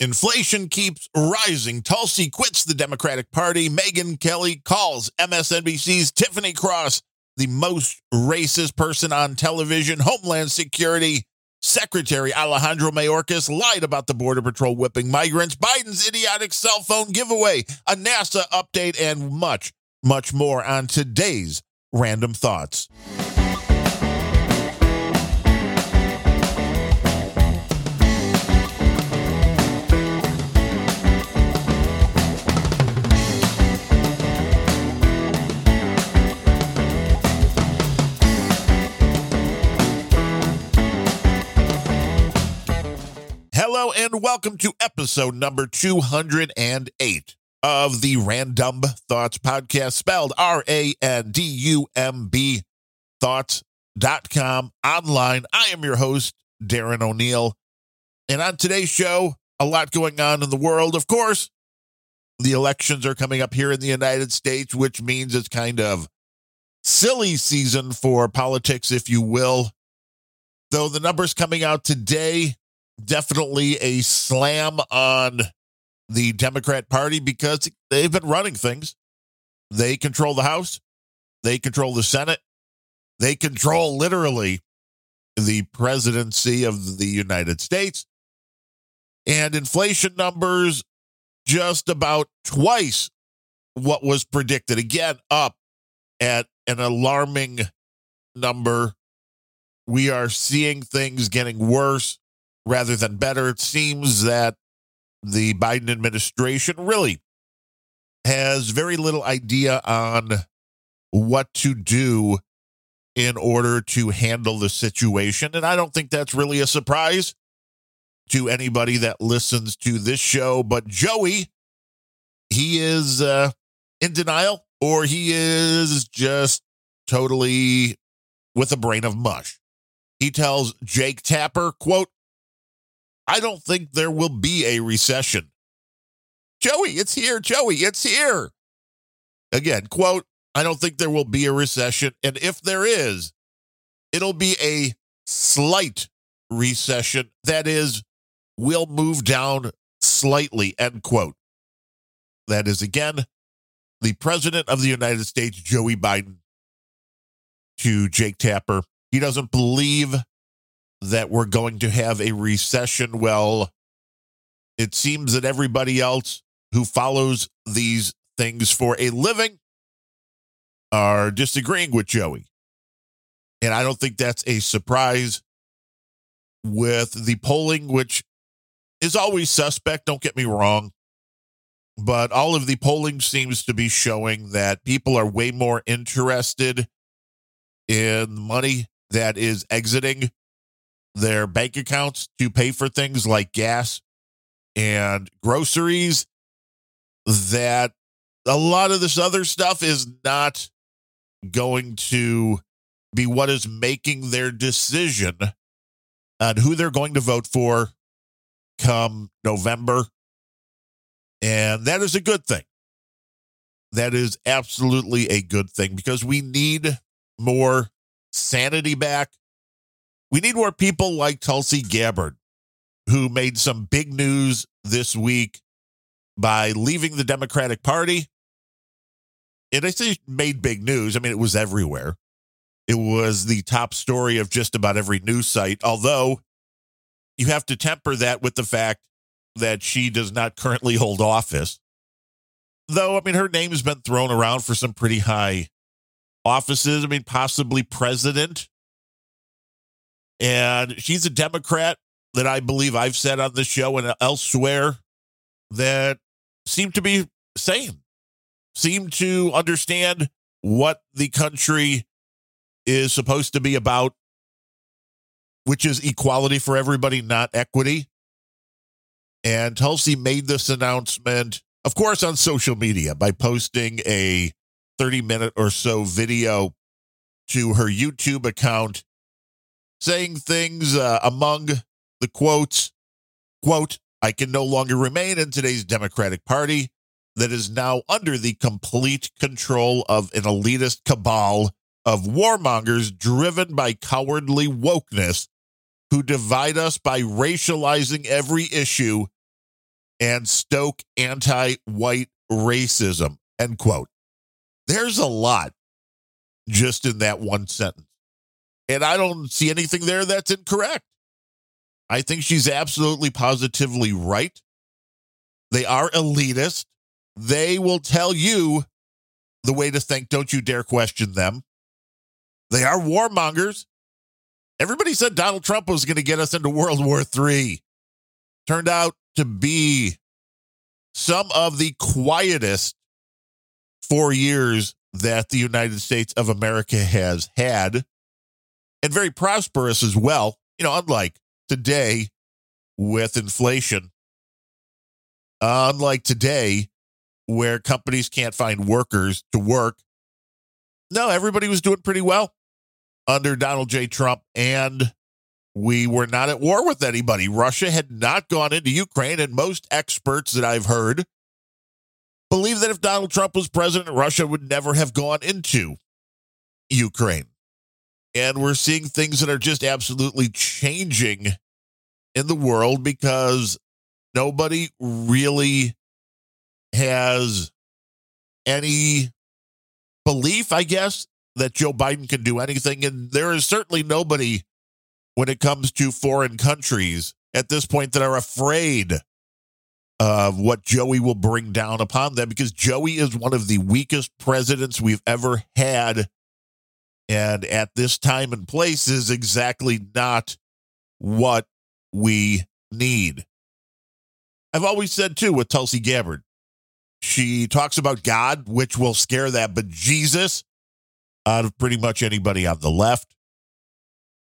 Inflation keeps rising. Tulsi quits the Democratic Party. Megyn Kelly calls MSNBC's Tiffany Cross the most racist person on television. Homeland Security Secretary Alejandro Mayorkas lied about the Border Patrol whipping migrants. Biden's idiotic cell phone giveaway, a NASA update, and much, much more on today's Randumb Thoughts. And welcome to episode number 208 of the Randumb Thoughts Podcast, spelled R A N D U M B thoughts.com online. I am your host, Darren O'Neill. And on today's show, a lot going on in the world. Of course, the elections are coming up here in the United States, which means it's kind of silly season for politics, if you will. Though the numbers coming out today definitely a slam on the Democrat Party because they've been running things. They control the House, they control the Senate, they control literally the presidency of the United States. And inflation numbers just about twice what was predicted. Again, up at an alarming number. We are seeing things getting worse rather than better. It seems that the Biden administration really has very little idea on what to do in order to handle the situation. And I don't think that's really a surprise to anybody that listens to this show. But Joey, he is uh, in denial or he is just totally with a brain of mush. He tells Jake Tapper, quote, I don't think there will be a recession. Joey, it's here. Joey, it's here. Again, quote, I don't think there will be a recession. And if there is, it'll be a slight recession. That is, will move down slightly, end quote. That is, again, the president of the United States, Joey Biden, to Jake Tapper. He doesn't believe that we're going to have a recession. Well, it seems that everybody else who follows these things for a living are disagreeing with Joey. And I don't think that's a surprise with the polling, which is always suspect. Don't get me wrong. But all of the polling seems to be showing that people are way more interested in money that is exiting their bank accounts to pay for things like gas and groceries that a lot of this other stuff is not going to be what is making their decision on who they're going to vote for come November. And that is a good thing. That is absolutely a good thing because we need more sanity back. We need more people like Tulsi Gabbard, who made some big news this week by leaving the Democratic Party. And I say made big news. I mean, it was everywhere. It was the top story of just about every news site, although you have to temper that with the fact that she does not currently hold office. Though, I mean, her name has been thrown around for some pretty high offices. I mean, possibly president and she's a Democrat that I believe I've said on the show and elsewhere that seem to be sane, seem to understand what the country is supposed to be about, which is equality for everybody, not equity. And Tulsi made this announcement, of course, on social media by posting a 30 minute or so video to her YouTube account saying things uh, among the quotes, quote, I can no longer remain in today's Democratic Party that is now under the complete control of an elitist cabal of warmongers driven by cowardly wokeness who divide us by racializing every issue and stoke anti white racism. End quote. There's a lot just in that one sentence. And I don't see anything there that's incorrect. I think she's absolutely positively right. They are elitist. They will tell you the way to think. Don't you dare question them. They are warmongers. Everybody said Donald Trump was going to get us into World War III. Turned out to be some of the quietest four years that the United States of America has had, and very prosperous as well. You know, unlike today with inflation, unlike today where companies can't find workers to work. No, everybody was doing pretty well under Donald J. Trump, and we were not at war with anybody. Russia had not gone into Ukraine, and most experts that I've heard believe that if Donald Trump was president, Russia would never have gone into Ukraine. And we're seeing things that are just absolutely changing in the world because nobody really has any belief, I guess, that Joe Biden can do anything. And there is certainly nobody when it comes to foreign countries at this point that are afraid of what Joey will bring down upon them because Joey is one of the weakest presidents we've ever had. And at this time and place is exactly not what we need. I've always said too with Tulsi Gabbard, she talks about God, which will scare that but Jesus out of pretty much anybody on the left.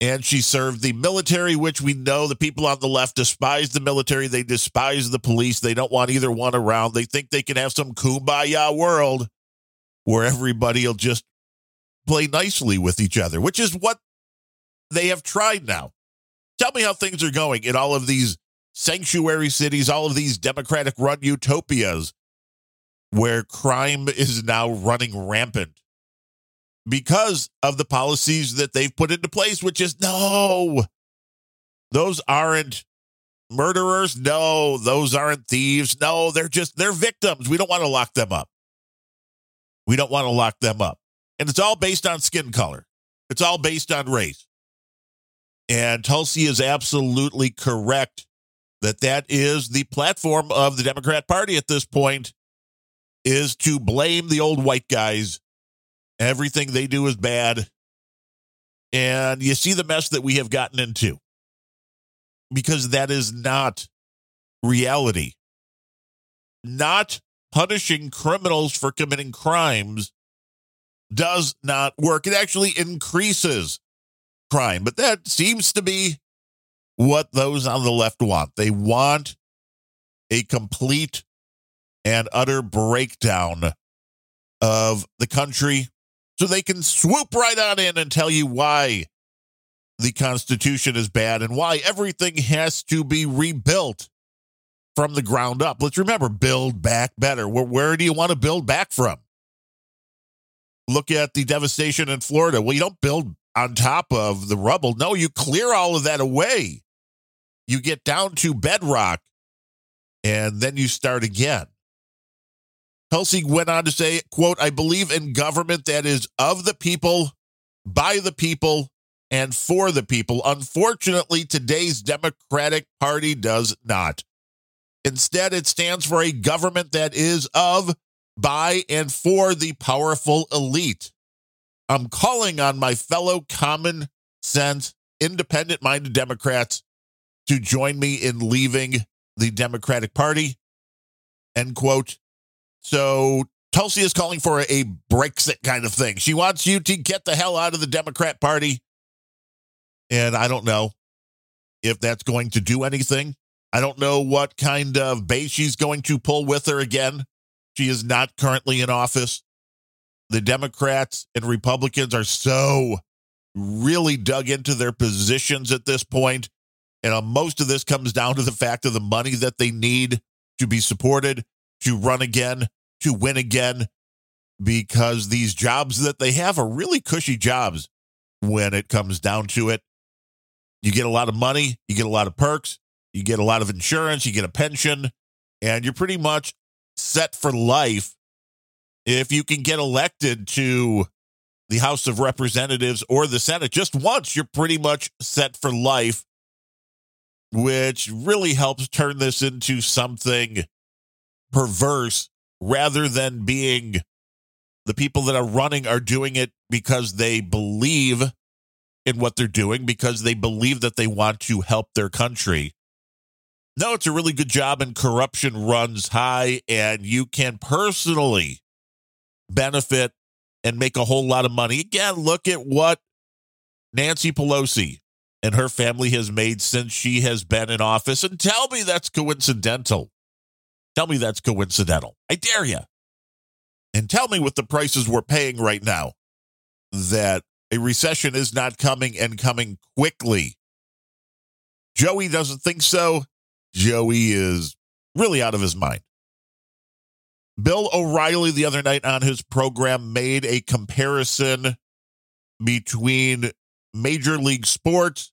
And she served the military, which we know the people on the left despise the military. They despise the police. They don't want either one around. They think they can have some kumbaya world where everybody will just play nicely with each other, which is what they have tried now. Tell me how things are going in all of these sanctuary cities, all of these Democratic run utopias where crime is now running rampant because of the policies that they've put into place, which is no, those aren't murderers. No, those aren't thieves. No, they're just, they're victims. We don't want to lock them up. We don't want to lock them up. And it's all based on skin color, it's all based on race. And Tulsi is absolutely correct that that is the platform of the Democrat Party at this point is to blame the old white guys. Everything they do is bad. And you see the mess that we have gotten into because that is not reality. Not punishing criminals for committing crimes does not work. It actually increases crime. But that seems to be what those on the left want. They want a complete and utter breakdown of the country so they can swoop right on in and tell you why the Constitution is bad and why everything has to be rebuilt from the ground up. Let's remember build back better. Where, where do you want to build back from? Look at the devastation in Florida. Well, you don't build on top of the rubble. No, you clear all of that away. You get down to bedrock and then you start again. Tulsi went on to say, quote, I believe in government that is of the people, by the people, and for the people. Unfortunately, today's Democratic Party does not. Instead, it stands for a government that is of, by, and for the powerful elite. I'm calling on my fellow common sense, independent minded Democrats to join me in leaving the Democratic Party. End quote. So Tulsi is calling for a Brexit kind of thing. She wants you to get the hell out of the Democrat Party. And I don't know if that's going to do anything. I don't know what kind of base she's going to pull with her again. She is not currently in office. The Democrats and Republicans are so really dug into their positions at this point. And most of this comes down to the fact of the money that they need to be supported to run again, to win again, because these jobs that they have are really cushy jobs when it comes down to it. You get a lot of money, you get a lot of perks, you get a lot of insurance, you get a pension, And you're pretty much set for life if you can get elected to the House of Representatives or the Senate just once, you're pretty much set for life, which really helps turn this into something perverse rather than being the people that are running are doing it because they believe in what they're doing, because they believe that they want to help their country. No, it's a really good job, and corruption runs high, and you can personally benefit and make a whole lot of money. Again, look at what Nancy Pelosi and her family has made since she has been in office, and tell me that's coincidental. Tell me that's coincidental. I dare you. And tell me with the prices we're paying right now that a recession is not coming and coming quickly. Joey doesn't think so. Joey is really out of his mind. Bill O'Reilly, the other night on his program, made a comparison between Major League Sports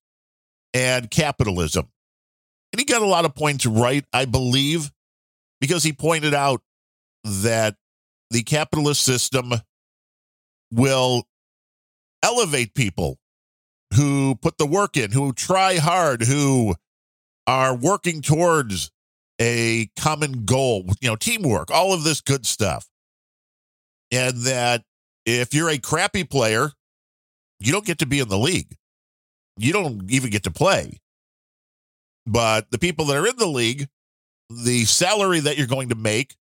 and capitalism. And he got a lot of points right, I believe, because he pointed out that the capitalist system will elevate people who put the work in, who try hard, who are working towards a common goal, you know, teamwork, all of this good stuff. And that if you're a crappy player, you don't get to be in the league. You don't even get to play. But the people that are in the league, the salary that you're going to make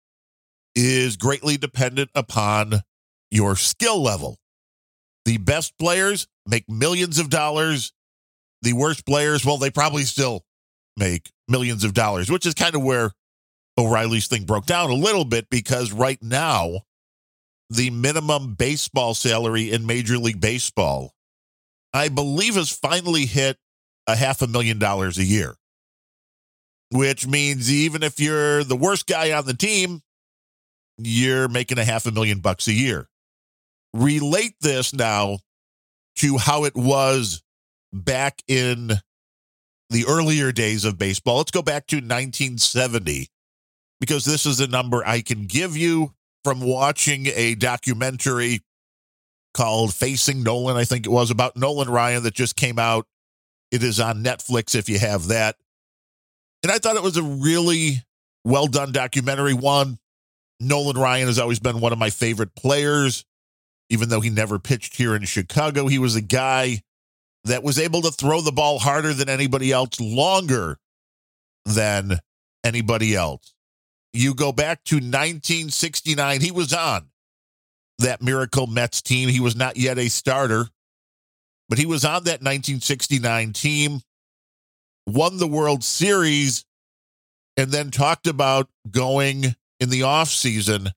is greatly dependent upon your skill level. The best players make millions of dollars. The worst players, well, they probably still make millions of dollars, which is kind of where O'Reilly's thing broke down a little bit because right now, the minimum baseball salary in Major League Baseball, I believe, has finally hit a half a million dollars a year, which means even if you're the worst guy on the team, you're making a half a million bucks a year. Relate this now to how it was back in the earlier days of baseball. Let's go back to 1970 because this is a number I can give you from watching a documentary called Facing Nolan, I think it was about Nolan Ryan that just came out. It is on Netflix if you have that. And I thought it was a really well done documentary. One, Nolan Ryan has always been one of my favorite players, even though he never pitched here in Chicago. He was a guy that was able to throw the ball harder than anybody else, longer than anybody else. You go back to 1969, he was on that Miracle Mets team. He was not yet a starter, but he was on that 1969 team, won the World Series, and then talked about going in the off season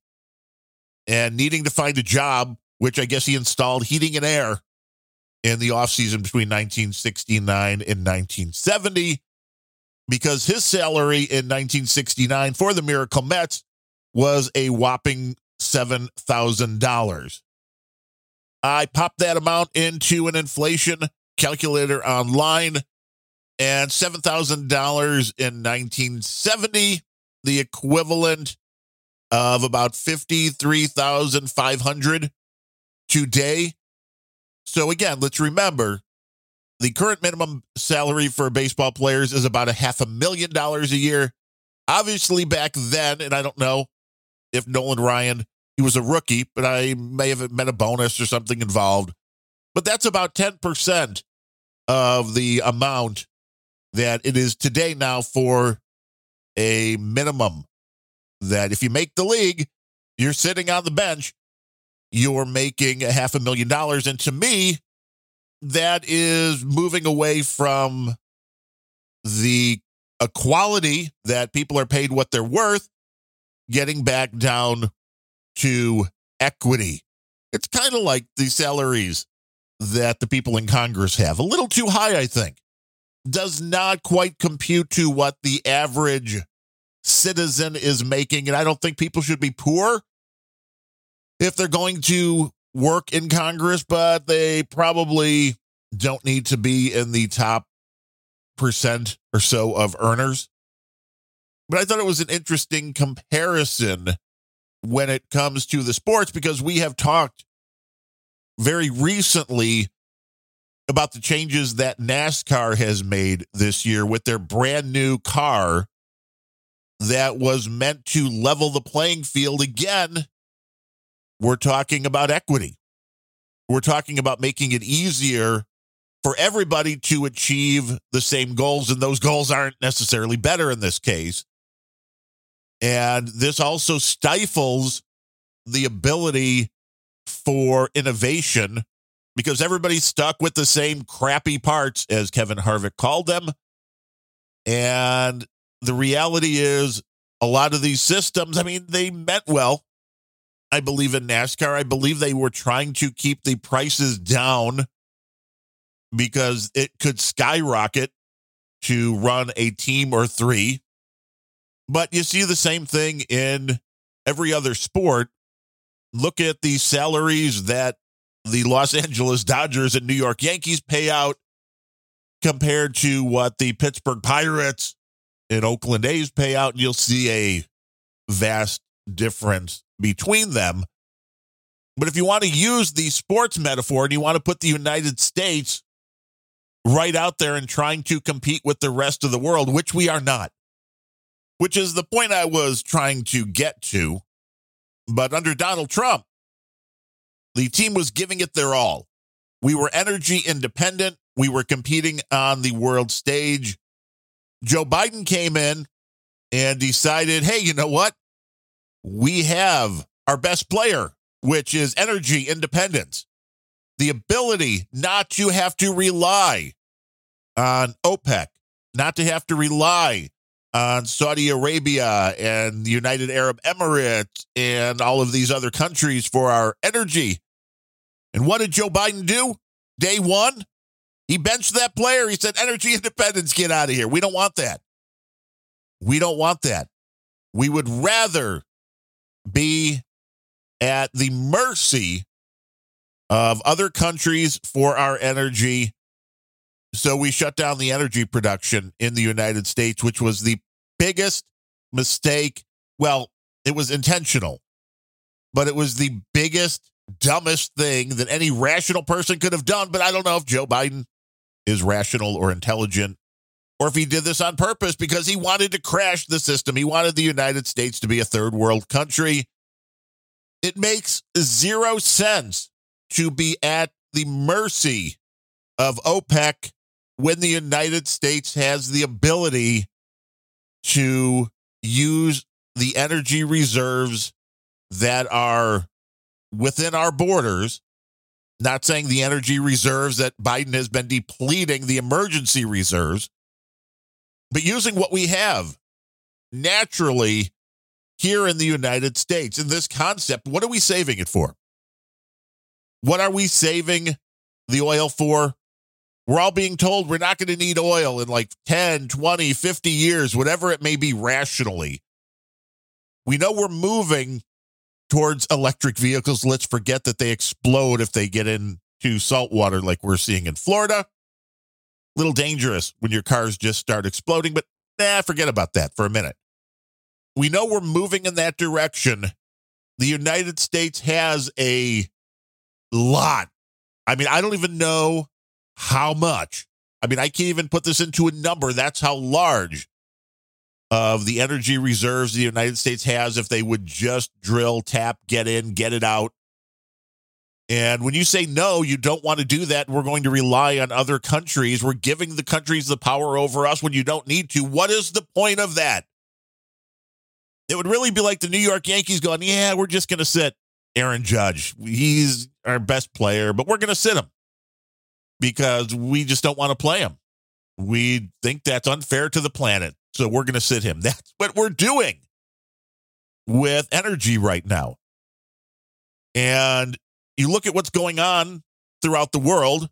and needing to find a job, which I guess he installed heating and air in the offseason between 1969 and 1970 because his salary in 1969 for the Miracle Mets was a whopping $7,000. I popped that amount into an inflation calculator online and $7,000 in 1970, the equivalent of about 53,500 today. So again, let's remember the current minimum salary for baseball players is about a half a million dollars a year. Obviously, back then, and I don't know if Nolan Ryan, he was a rookie, but I may have met a bonus or something involved. But that's about 10% of the amount that it is today now for a minimum that if you make the league, you're sitting on the bench you're making a half a million dollars. And to me, that is moving away from the equality that people are paid what they're worth, getting back down to equity. It's kind of like the salaries that the people in Congress have. A little too high, I think. Does not quite compute to what the average citizen is making. And I don't think people should be poor if they're going to work in Congress, but they probably don't need to be in the top percent or so of earners. But I thought it was an interesting comparison when it comes to the sports because we have talked very recently about the changes that NASCAR has made this year with their brand new car that was meant to level the playing field again. We're talking about equity. We're talking about making it easier for everybody to achieve the same goals, and those goals aren't necessarily better in this case. And this also stifles the ability for innovation because everybody's stuck with the same crappy parts, as Kevin Harvick called them. And the reality is, a lot of these systems, I mean, they meant well. I believe in NASCAR. I believe they were trying to keep the prices down because it could skyrocket to run a team or three. But you see the same thing in every other sport. Look at the salaries that the Los Angeles Dodgers and New York Yankees pay out compared to what the Pittsburgh Pirates and Oakland A's pay out. And you'll see a vast difference between them. But if you want to use the sports metaphor and you want to put the United States right out there and trying to compete with the rest of the world, which we are not, which is the point I was trying to get to. But under Donald Trump, the team was giving it their all. We were energy independent. We were competing on the world stage. Joe Biden came in and decided, hey, you know what? We have our best player, which is energy independence, the ability not to have to rely on OPEC, not to have to rely on Saudi Arabia and the United Arab Emirates and all of these other countries for our energy. And what did Joe Biden do? Day one, he benched that player. He said, Energy independence, get out of here. We don't want that. We don't want that. We would rather be at the mercy of other countries for our energy so we shut down the energy production in the United States, which was the biggest mistake. Well, it was intentional, but it was the biggest, dumbest thing that any rational person could have done. But I don't know if Joe Biden is rational or intelligent or if he did this on purpose because he wanted to crash the system. He wanted the United States to be a third world country. It makes zero sense to be at the mercy of OPEC when the United States has the ability to use the energy reserves that are within our borders. Not saying the energy reserves that Biden has been depleting, the emergency reserves, but using what we have naturally here in the United States. In this concept, what are we saving it for? What are we saving the oil for? We're all being told we're not going to need oil in like 10, 20, 50 years, whatever it may be rationally. We know we're moving towards electric vehicles. Let's forget that they explode if they get into salt water like we're seeing in Florida. Little dangerous when your cars just start exploding, but nah, forget about that for a minute. We know we're moving in that direction. The United States has a lot. I mean, I don't even know how much. I mean, I can't even put this into a number. That's how large of the energy reserves the United States has if they would just drill, tap, get in, get it out. And when you say no, you don't want to do that, we're going to rely on other countries. We're giving the countries the power over us when you don't need to. What is the point of that? It would really be like the New York Yankees going, yeah, we're just going to sit Aaron Judge. He's our best player, but we're going to sit him because we just don't want to play him. We think that's unfair to the planet. So we're going to sit him. That's what we're doing with energy right now. And you look at what's going on throughout the world,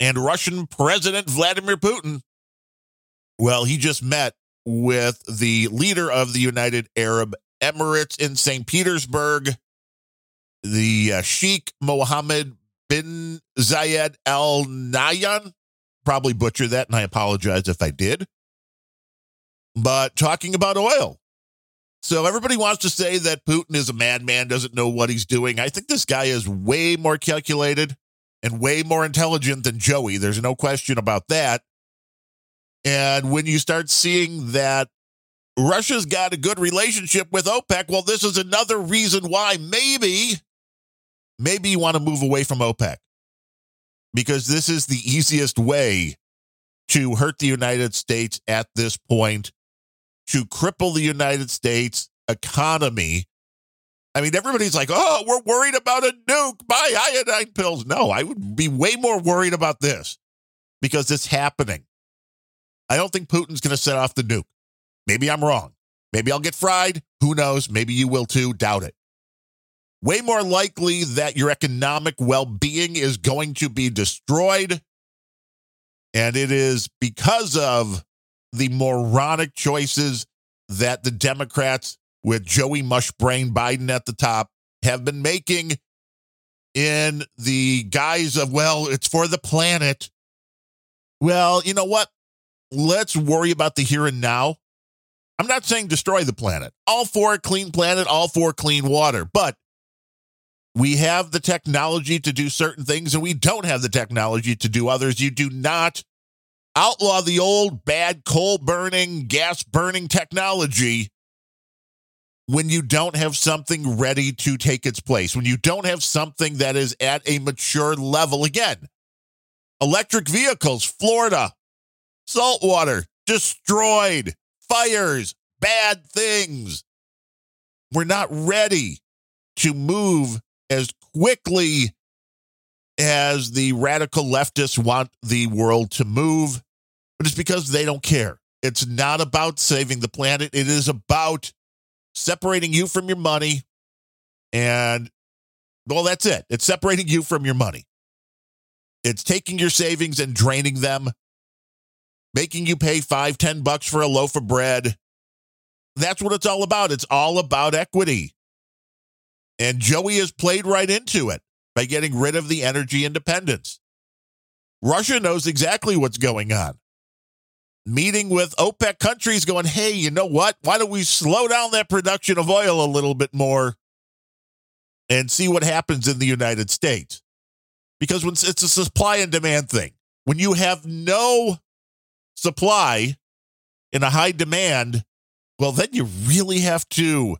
and Russian President Vladimir Putin, well, he just met with the leader of the United Arab Emirates in St. Petersburg, the uh, Sheikh Mohammed bin Zayed Al Nahyan. Probably butcher that, and I apologize if I did. but talking about oil. So everybody wants to say that Putin is a madman, doesn't know what he's doing. I think this guy is way more calculated and way more intelligent than Joey. There's no question about that. And when you start seeing that Russia's got a good relationship with OPEC, well, this is another reason why maybe, maybe you want to move away from OPEC because this is the easiest way to hurt the United States at this point, to cripple the United States economy. I mean, everybody's like, oh, we're worried about a nuke. Buy iodine pills. No, I would be way more worried about this because it's happening. I don't think Putin's going to set off the nuke. Maybe I'm wrong. Maybe I'll get fried. Who knows? Maybe you will too. Doubt it. Way more likely that your economic well being is going to be destroyed and it is because of the moronic choices that the Democrats, with Joey Mushbrain Biden at the top, have been making in the guise of, well, it's for the planet. Well, you know what? Let's worry about the here and now. I'm not saying destroy the planet. All for a clean planet, all for clean water. But we have the technology to do certain things and we don't have the technology to do others. You do not outlaw the old bad coal burning, gas burning technology when you don't have something ready to take its place, when you don't have something that is at a mature level. Again, electric vehicles, Florida, saltwater, destroyed, fires, bad things. We're not ready to move as quickly as the radical leftists want the world to move, but it's because they don't care. It's not about saving the planet, it is about separating you from your money. And, well, that's it. It's separating you from your money. It's taking your savings and draining them, making you pay five, ten bucks for a loaf of bread. That's what it's all about. It's all about equity. And Joey has played right into it by getting rid of the energy independence. Russia knows exactly what's going on. Meeting with OPEC countries going, hey, you know what? Why don't we slow down that production of oil a little bit more and see what happens in the United States? Because when it's a supply and demand thing, when you have no supply in a high demand, well, then you really have to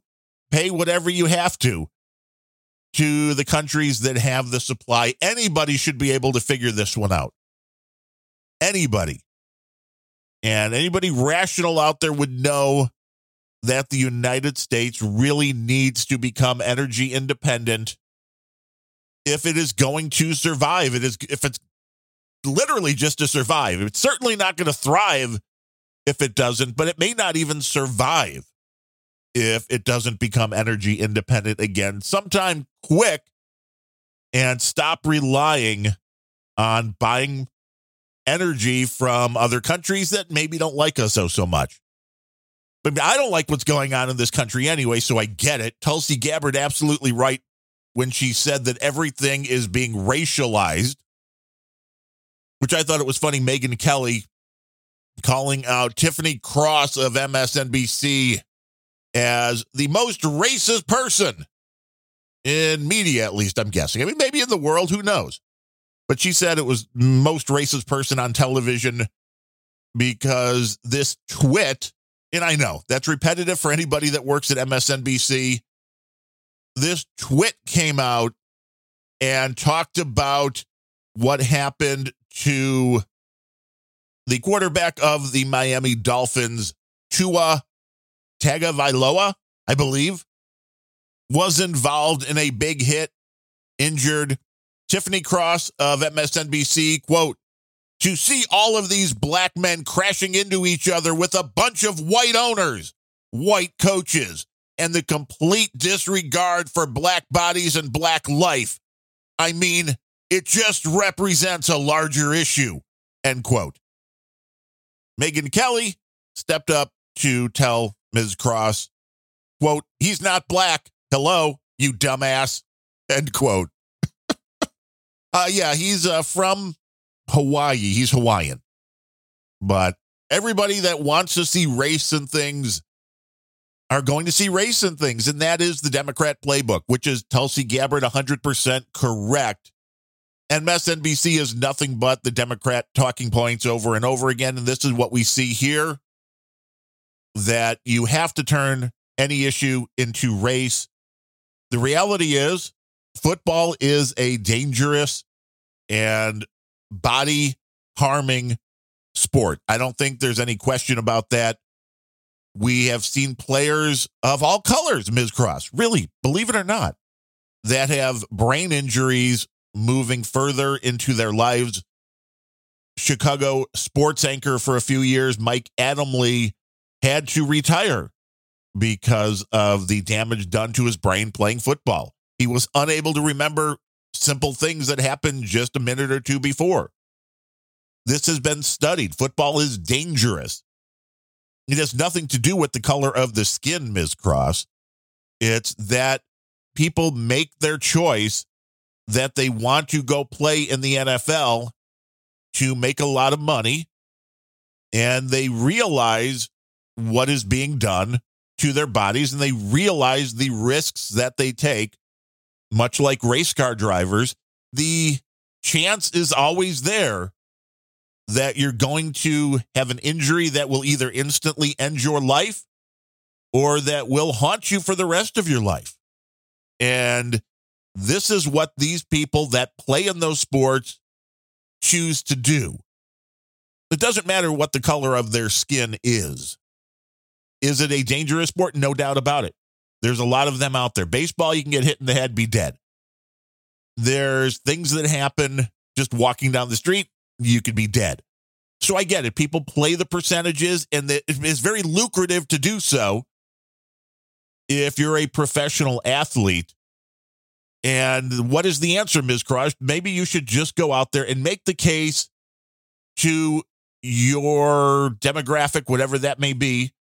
pay whatever you have to to the countries that have the supply. Anybody should be able to figure this one out. Anybody. And anybody rational out there would know that the United States really needs to become energy independent if it is going to survive. It is if it's literally just to survive. It's certainly not going to thrive if it doesn't, but it may not even survive if it doesn't become energy independent again sometime quick and stop relying on buying energy from other countries that maybe don't like us so so much. But I don't like what's going on in this country anyway, so I get it. Tulsi Gabbard absolutely right when she said that everything is being racialized, which I thought it was funny. Megyn Kelly calling out Tiffany Cross of MSNBC as the most racist person in media, at least, I'm guessing. I mean, maybe in the world, who knows? But she said it was most racist person on television because this twit, and I know that's repetitive for anybody that works at MSNBC. This twit came out and talked about what happened to the quarterback of the Miami Dolphins, Tua Tagovailoa, I believe, was involved in a big hit, injured. Tiffany Cross of MSNBC, quote, to see all of these black men crashing into each other with a bunch of white owners, white coaches, and the complete disregard for black bodies and black life. I mean, it just represents a larger issue, end quote. Megyn Kelly stepped up to tell Ms. Cross, quote, he's not black. Hello, you dumbass, end quote. Uh, yeah, he's uh, from Hawaii. He's Hawaiian. But Everybody that wants to see race and things are going to see race and things. And that is the Democrat playbook, which is Tulsi Gabbard 100% correct. And MSNBC is nothing but the Democrat talking points over and over again. And this is what we see here that you have to turn any issue into race. The reality is, football is a dangerous and body harming sport. I don't think there's any question about that. We have seen players of all colors, Ms. Cross, really, believe it or not, that have brain injuries moving further into their lives. Chicago sports anchor for a few years, Mike Adamle, had to retire because of the damage done to his brain playing football. He was unable to remember simple things that happened just a minute or two before. This has been studied. Football is dangerous. It has nothing to do with the color of the skin, Ms. Cross. It's that people make their choice that they want to go play in the NFL to make a lot of money and they realize what is being done to their bodies and they realize the risks that they take much like race car drivers the chance is always there that you're going to have an injury that will either instantly end your life or that will haunt you for the rest of your life. And this is what these people that play in those sports choose to do. It doesn't matter what the color of their skin is. Is it a dangerous sport? No doubt about it. There's a lot of them out there. Baseball, you can get hit in the head, be dead. There's things that happen just walking down the street you could be dead. So I get it. People play the percentages, and it's very lucrative to do so if you're a professional athlete. And what is the answer, Ms. Crush? Maybe you should just go out there and make the case to your demographic, whatever that may be,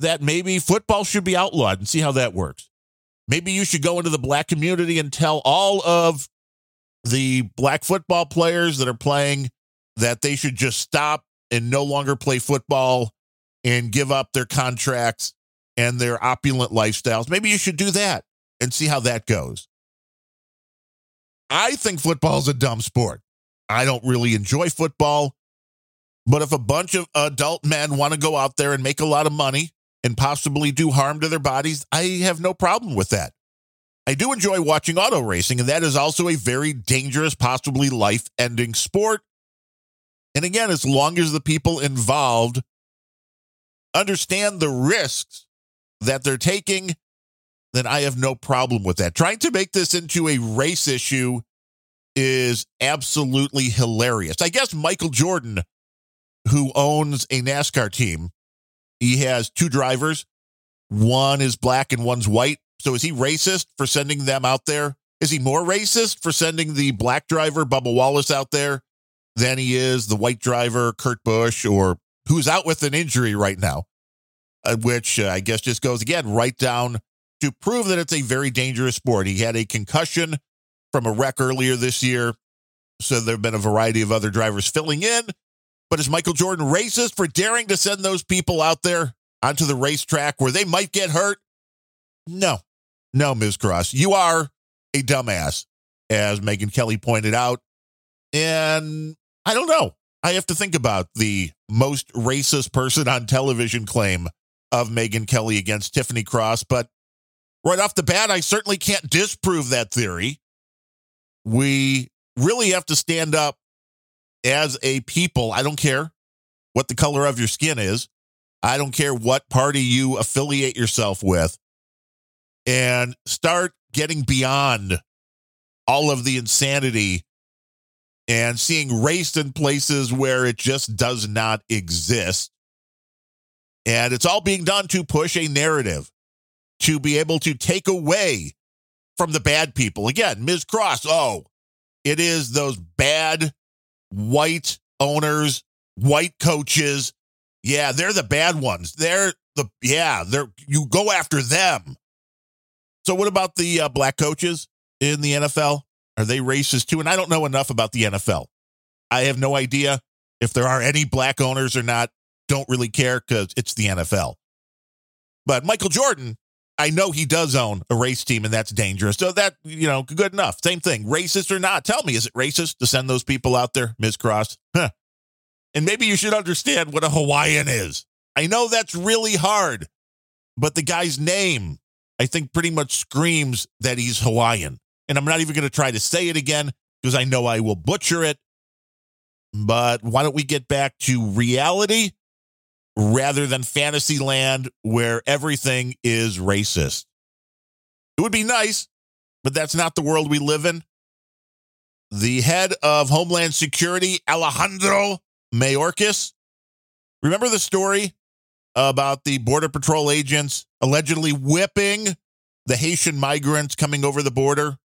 that maybe football should be outlawed and see how that works. Maybe you should go into the black community and tell all of the black football players that are playing that they should just stop and no longer play football and give up their contracts and their opulent lifestyles. Maybe you should do that and see how that goes. I think football is a dumb sport. I don't really enjoy football. But if a bunch of adult men want to go out there and make a lot of money and possibly do harm to their bodies, I have no problem with that. I do enjoy watching auto racing, and that is also a very dangerous, possibly life ending sport. And again, as long as the people involved understand the risks that they're taking, then I have no problem with that. Trying to make this into a race issue is absolutely hilarious. I guess Michael Jordan, who owns a NASCAR team, he has two drivers. One is black and one's white. So is he racist for sending them out there? Is he more racist for sending the black driver, Bubba Wallace, out there than he is the white driver, Kurt Busch, or who's out with an injury right now, uh, which uh, I guess just goes again right down to prove that it's a very dangerous sport. He had a concussion from a wreck earlier this year. So there have been a variety of other drivers filling in. But is Michael Jordan racist for daring to send those people out there onto the racetrack where they might get hurt? No, no, Ms. Cross. You are a dumbass, as Megyn Kelly pointed out. And I don't know. I have to think about the most racist person on television claim of Megyn Kelly against Tiffany Cross, but right off the bat, I certainly can't disprove that theory. We really have to stand up as a people. I don't care what the color of your skin is. I don't care what party you affiliate yourself with and start getting beyond all of the insanity and seeing race in places where it just does not exist. And it's all being done to push a narrative to be able to take away from the bad people. Again, Ms. Cross, oh, it is those bad white owners, white coaches. Yeah, they're the bad ones. They're the, yeah, they're, you go after them. So, what about the uh, black coaches in the NFL? Are they racist too? And I don't know enough about the NFL. I have no idea if there are any black owners or not. don't really care because it's the NFL. But Michael Jordan, I know he does own a race team and that's dangerous. So that, you know, good enough. Same thing. Racist or not. Tell me, is it racist to send those people out there, Ms. Cross? Huh. And maybe you should understand what a Hawaiian is. I know that's really hard, but the guy's name, I think, pretty much screams that he's Hawaiian. And I'm not even going to try to say it again because I know I will butcher it. But why don't we get back to reality rather than fantasy land where everything is racist? It would be nice, but that's not the world we live in. The head of Homeland Security, Alejandro Mayorkas, remember the story about the Border Patrol agents allegedly whipping the Haitian migrants coming over the border?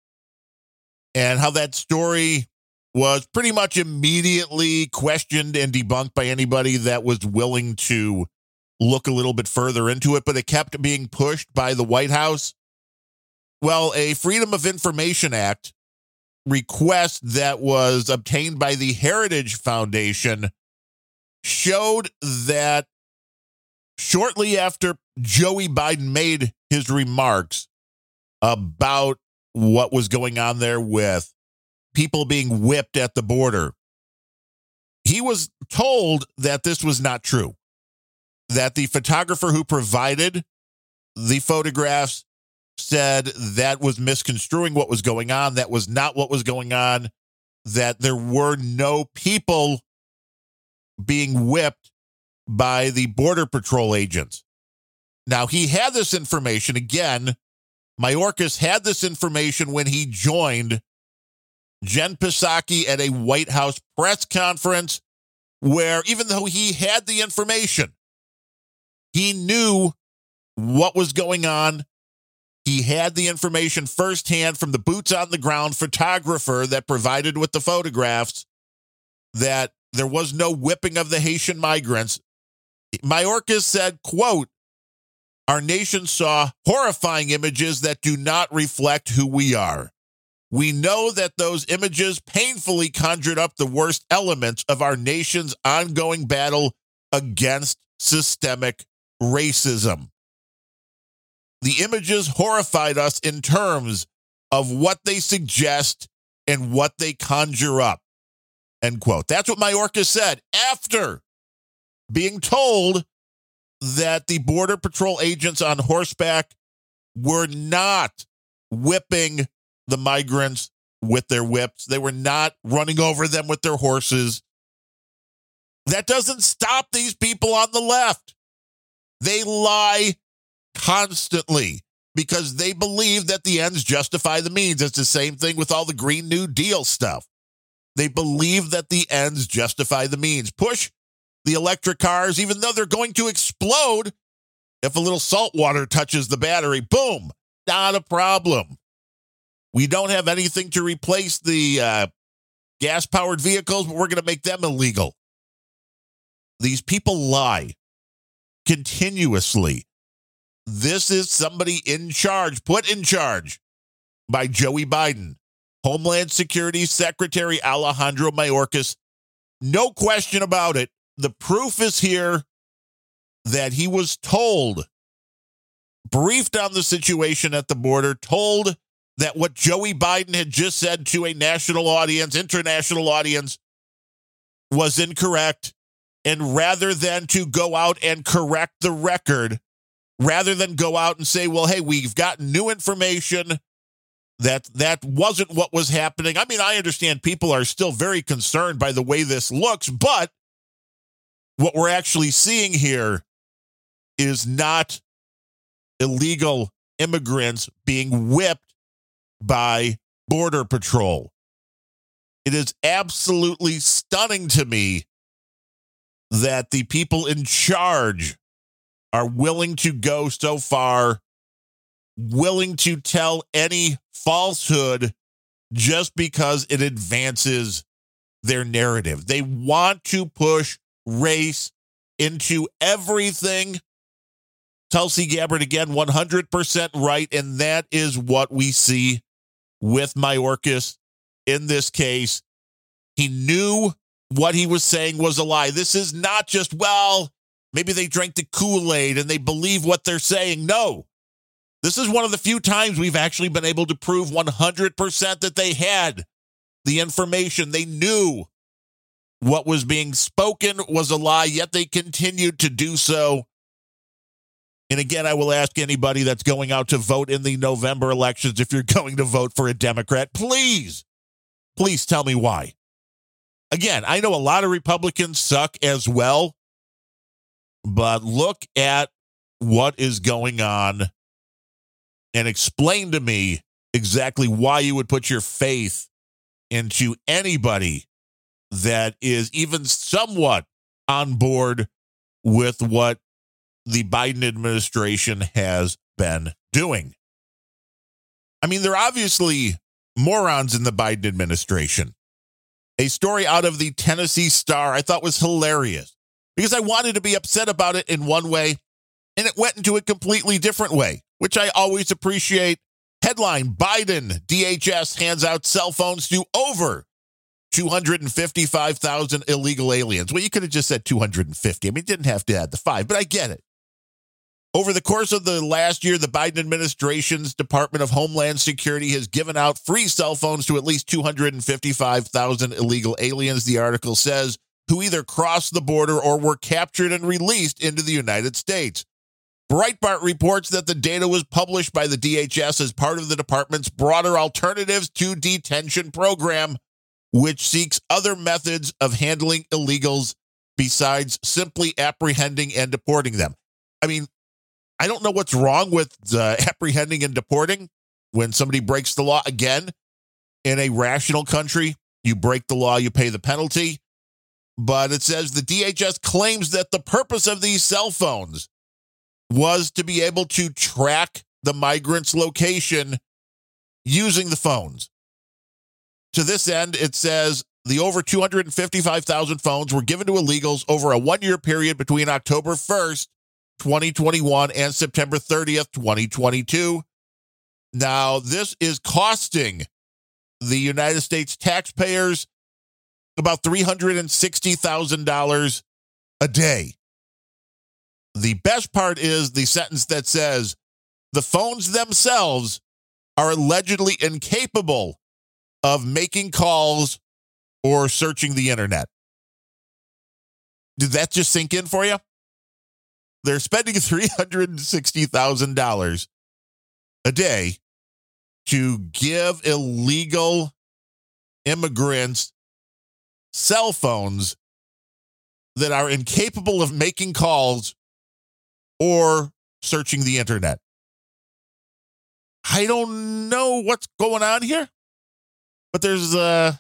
And how that story was pretty much immediately questioned and debunked by anybody that was willing to look a little bit further into it, but it kept being pushed by the White House. Well, a Freedom of Information Act request that was obtained by the Heritage Foundation showed that shortly after Joey Biden made his remarks about what was going on there with people being whipped at the border. He was told that this was not true, that the photographer who provided the photographs said that was misconstruing what was going on. That was not what was going on, that there were no people being whipped by the Border Patrol agents. Now, he had this information again. Mayorkas had this information when he joined Jen Psaki at a White House press conference where, even though he had the information, he knew what was going on. He had the information firsthand from the boots on the ground photographer that provided with the photographs that there was no whipping of the Haitian migrants. Mayorkas said, quote, our nation saw horrifying images that do not reflect who we are. We know that those images painfully conjured up the worst elements of our nation's ongoing battle against systemic racism. The images horrified us in terms of what they suggest and what they conjure up. End quote. That's what Mayorkas said after being told that the Border Patrol agents on horseback were not whipping the migrants with their whips. They were not running over them with their horses. That doesn't stop these people on the left. They lie constantly because they believe that the ends justify the means. It's the same thing with all the Green New Deal stuff. They believe that the ends justify the means. Push the electric cars, even though they're going to explode if a little salt water touches the battery. Boom, not a problem. We don't have anything to replace the uh, gas powered vehicles, but we're going to make them illegal. These people lie continuously. This is somebody in charge, put in charge by Joey Biden, Homeland Security Secretary Alejandro Mayorkas. No question about it. The proof is here that he was told, briefed on the situation at the border, told that what Joey Biden had just said to a national audience, international audience, was incorrect. And rather than to go out and correct the record, rather than go out and say, well, hey, we've got new information that that wasn't what was happening. I mean, I understand people are still very concerned by the way this looks, but what we're actually seeing here is not illegal immigrants being whipped by Border Patrol. It is absolutely stunning to me that the people in charge are willing to go so far, willing to tell any falsehood just because it advances their narrative. They want to push race into everything. Tulsi Gabbard again, 100% right. And that is what we see with Mayorkas in this case. He knew what he was saying was a lie. This is not just, well, Maybe they drank the Kool Aid and they believe what they're saying. No. This is one of the few times we've actually been able to prove 100% that they had the information. They knew what was being spoken was a lie, yet they continued to do so. And again, I will ask anybody that's going out to vote in the November elections if you're going to vote for a Democrat, please, please tell me why. Again, I know a lot of Republicans suck as well, but look at what is going on and explain to me exactly why you would put your faith into anybody that is even somewhat on board with what the Biden administration has been doing. I mean, they're obviously morons in the Biden administration. A story out of the Tennessee Star I thought was hilarious because I wanted to be upset about it in one way and it went into a completely different way, which I always appreciate. Headline Biden DHS hands out cell phones to over 255,000 illegal aliens. Well, you could have just said 250. I mean, didn't have to add the five, but I get it. Over the course of the last year, the Biden administration's Department of Homeland Security has given out free cell phones to at least 255,000 illegal aliens, the article says, who either crossed the border or were captured and released into the United States. Breitbart reports that the data was published by the DHS as part of the department's broader Alternatives to Detention program, which seeks other methods of handling illegals besides simply apprehending and deporting them. I mean, I don't know what's wrong with uh, apprehending and deporting when somebody breaks the law again in a rational country. You break the law, you pay the penalty. But it says the DHS claims that the purpose of these cell phones was to be able to track the migrant's location using the phones. To this end, it says the over 255,000 phones were given to illegals over a one year period between October 1st, 2021 and September 30th, 2022. Now, this is costing the United States taxpayers about $360,000 a day. The best part is the sentence that says the phones themselves are allegedly incapable of making calls or searching the internet. Did that just sink in for you? They're spending $360,000 a day to give illegal immigrants cell phones that are incapable of making calls or searching the internet. I don't know what's going on here, but there's uh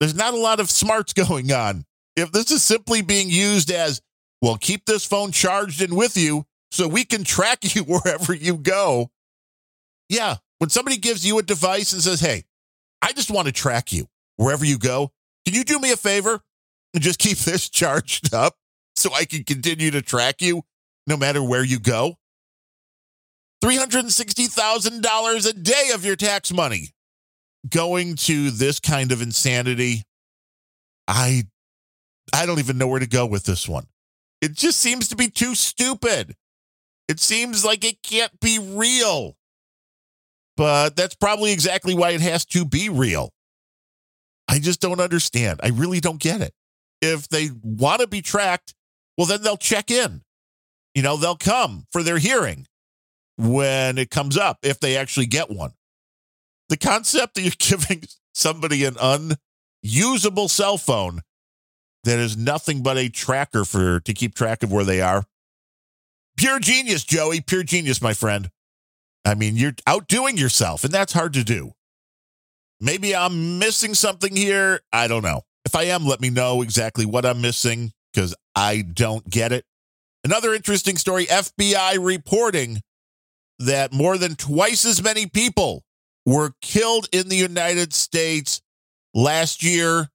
there's not a lot of smarts going on. If this is simply being used as, well, keep this phone charged and with you so we can track you wherever you go. Yeah, when somebody gives you a device and says, "Hey, I just want to track you wherever you go. Can you do me a favor and just keep this charged up so I can continue to track you no matter where you go. $360,000 a day of your tax money going to this kind of insanity. I I don't even know where to go with this one. It just seems to be too stupid. It seems like it can't be real. But that's probably exactly why it has to be real. I just don't understand. I really don't get it. If they want to be tracked, well, then they'll check in you know, they'll come for their hearing when it comes up, if they actually get one. The concept that you're giving somebody an unusable cell phone that is nothing but a tracker for to keep track of where they are. Pure genius, Joey. Pure genius, my friend. I mean, you're outdoing yourself, and that's hard to do. Maybe I'm missing something here. I don't know. If I am, let me know exactly what I'm missing because I don't get it. Another interesting story FBI reporting that more than twice as many people were killed in the United States last year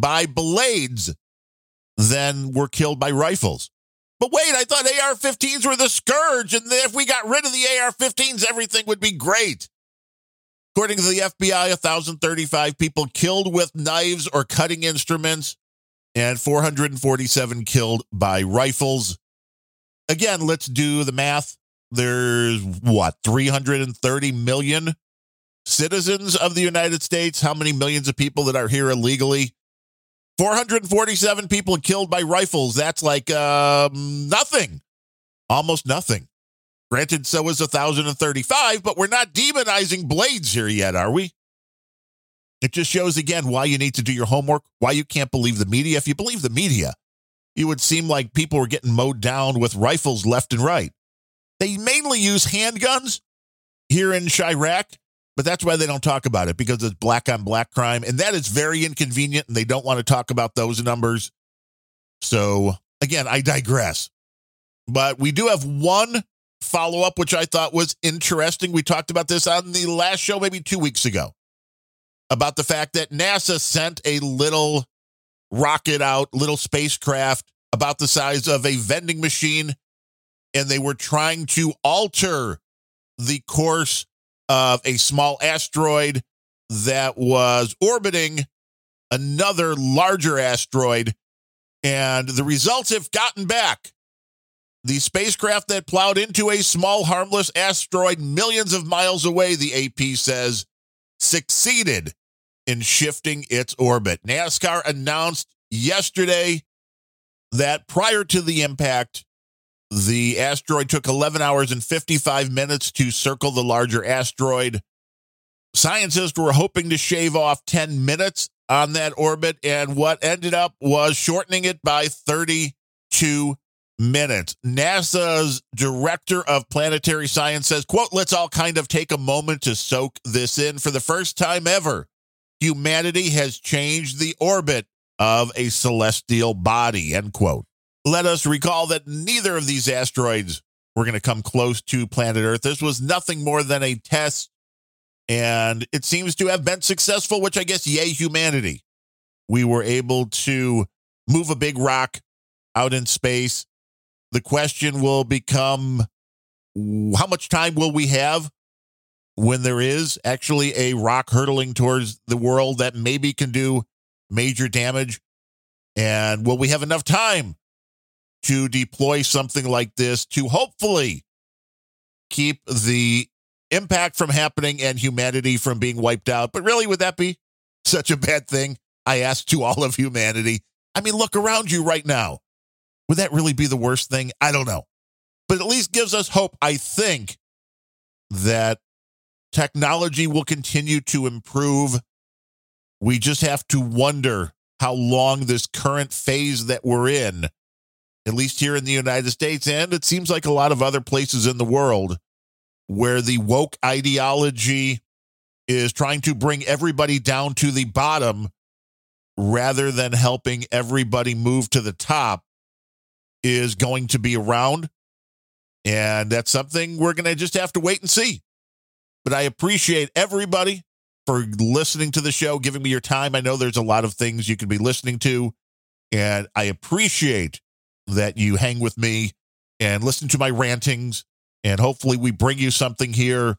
by blades than were killed by rifles. But wait, I thought AR 15s were the scourge, and if we got rid of the AR 15s, everything would be great. According to the FBI, 1,035 people killed with knives or cutting instruments and 447 killed by rifles. again, let's do the math. There's what, 330 million citizens of the United States? How many millions of people that are here illegally? 447 people killed by rifles. That's like um, nothing, almost nothing. Granted, so is 1,035, but we're not demonizing blades here yet, are we? It just shows again why you need to do your homework, why you can't believe the media. If you believe the media, it would seem like people were getting mowed down with rifles left and right. They mainly use handguns here in Chiraq, but that's why they don't talk about it because it's black on black crime. And that is very inconvenient, and they don't want to talk about those numbers. So, again, I digress. But we do have one follow up, which I thought was interesting. We talked about this on the last show, maybe two weeks ago, about the fact that NASA sent a little rocket out, little spacecraft about the size of a vending machine, and they were trying to alter the course of a small asteroid that was orbiting another larger asteroid. And the results have gotten back. The spacecraft that plowed into a small, harmless asteroid millions of miles away, the AP says, succeeded in shifting its orbit. NASCAR announced yesterday that prior to the impact, the asteroid took 11 hours and 55 minutes to circle the larger asteroid. Scientists were hoping to shave off 10 minutes on that orbit, and what ended up was shortening it by 32 minutes. NASA's director of planetary science says, quote, let's all kind of take a moment to soak this in. For the first time ever, humanity has changed the orbit of a celestial body, end quote. Let us recall that neither of these asteroids were going to come close to planet Earth. This was nothing more than a test, and it seems to have been successful, which I guess, yay, humanity. We were able to move a big rock out in space the question will become how much time will we have when there is actually a rock hurtling towards the world that maybe can do major damage? And will we have enough time to deploy something like this to hopefully keep the impact from happening and humanity from being wiped out? But really, would that be such a bad thing? I ask to all of humanity. I mean, look around you right now. Would that really be the worst thing? I don't know. But at least gives us hope, I think, that technology will continue to improve. We just have to wonder how long this current phase that we're in, at least here in the United States, and it seems like a lot of other places in the world, where the woke ideology is trying to bring everybody down to the bottom rather than helping everybody move to the top is going to be around. And that's something we're going to just have to wait and see. But I appreciate everybody for listening to the show, giving me your time. I know there's a lot of things you could be listening to. And I appreciate that you hang with me and listen to my rantings. And hopefully, we bring you something here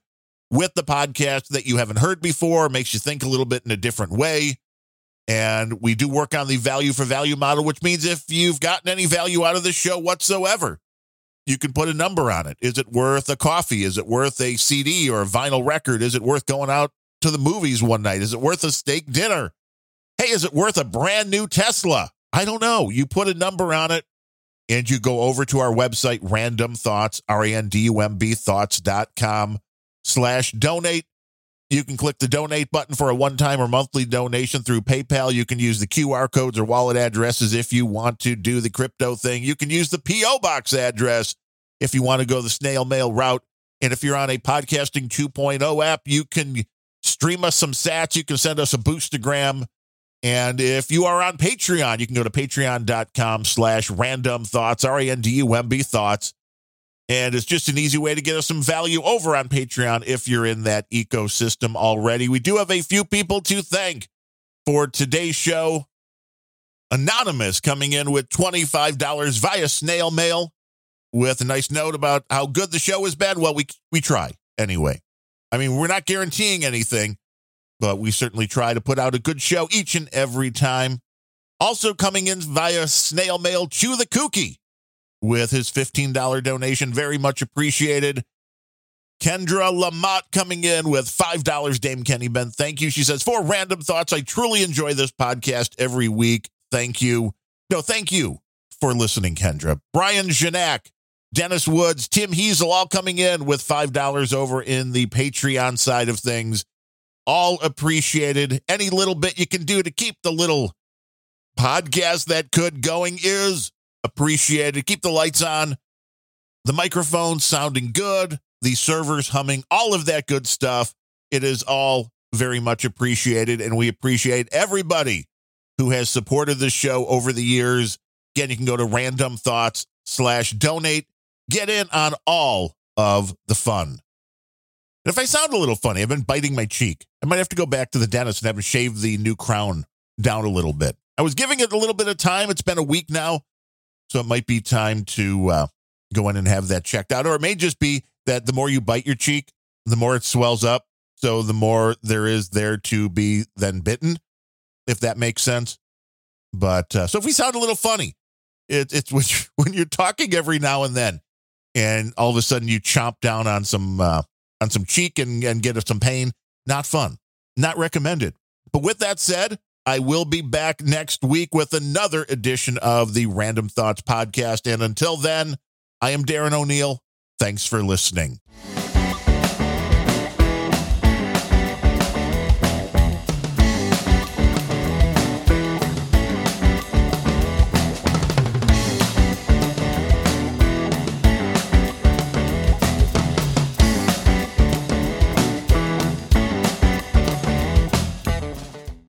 with the podcast that you haven't heard before, makes you think a little bit in a different way. And we do work on the value for value model, which means if you've gotten any value out of the show whatsoever, you can put a number on it. Is it worth a coffee? Is it worth a CD or a vinyl record? Is it worth going out to the movies one night? Is it worth a steak dinner? Hey, is it worth a brand new Tesla? I don't know. You put a number on it and you go over to our website, Randumb Thoughts, R A N D U M B thoughts.com slash donate. You can click the donate button for a one time or monthly donation through PayPal. You can use the QR codes or wallet addresses if you want to do the crypto thing. You can use the P.O. Box address if you want to go the snail mail route. And if you're on a podcasting 2.0 app, you can stream us some sats. You can send us a boostagram. And if you are on Patreon, you can go to patreon.com slash Randumb Thoughts, R A N D U M B thoughts. And it's just an easy way to get us some value over on Patreon if you're in that ecosystem already. We do have a few people to thank for today's show. Anonymous coming in with $25 via snail mail with a nice note about how good the show has been. Well, we we try anyway. I mean, we're not guaranteeing anything, but we certainly try to put out a good show each and every time. Also coming in via snail mail, Chew the Kookie with his $15 donation. Very much appreciated. Kendra Lamont coming in with $5. Dame Kenny Ben, thank you. She says, For Randumb Thoughts, I truly enjoy this podcast every week. Thank you. No, thank you for listening, Kendra. Brian Janak, Dennis Woods, Tim Heasel, all coming in with $5 over in the Patreon side of things. All appreciated. Any little bit you can do to keep the little podcast that could going is appreciated. Keep the lights on, the microphone sounding good, the servers humming, all of that good stuff. It is all very much appreciated, and we appreciate everybody who has supported the show over the years. Again, you can go to Randumb Thoughts slash donate, get in on all of the fun. And if I sound a little funny, I've been biting my cheek. I might have to go back to the dentist and have him shave the new crown down a little bit. I was giving it a little bit of time. It's been a week now. So it might be time to uh, go in and have that checked out. Or it may just be that the more you bite your cheek, the more it swells up. So the more there is there to be then bitten, if that makes sense. But uh, so if we sound a little funny, it, it's when you're, talking every now and then, and all of a sudden you chomp down on some uh, on some cheek and, and get some pain. Not fun. Not recommended. But with that said, I will be back next week with another edition of the Randumb Thoughts podcast. And until then, I am Darren O'Neill. Thanks for listening.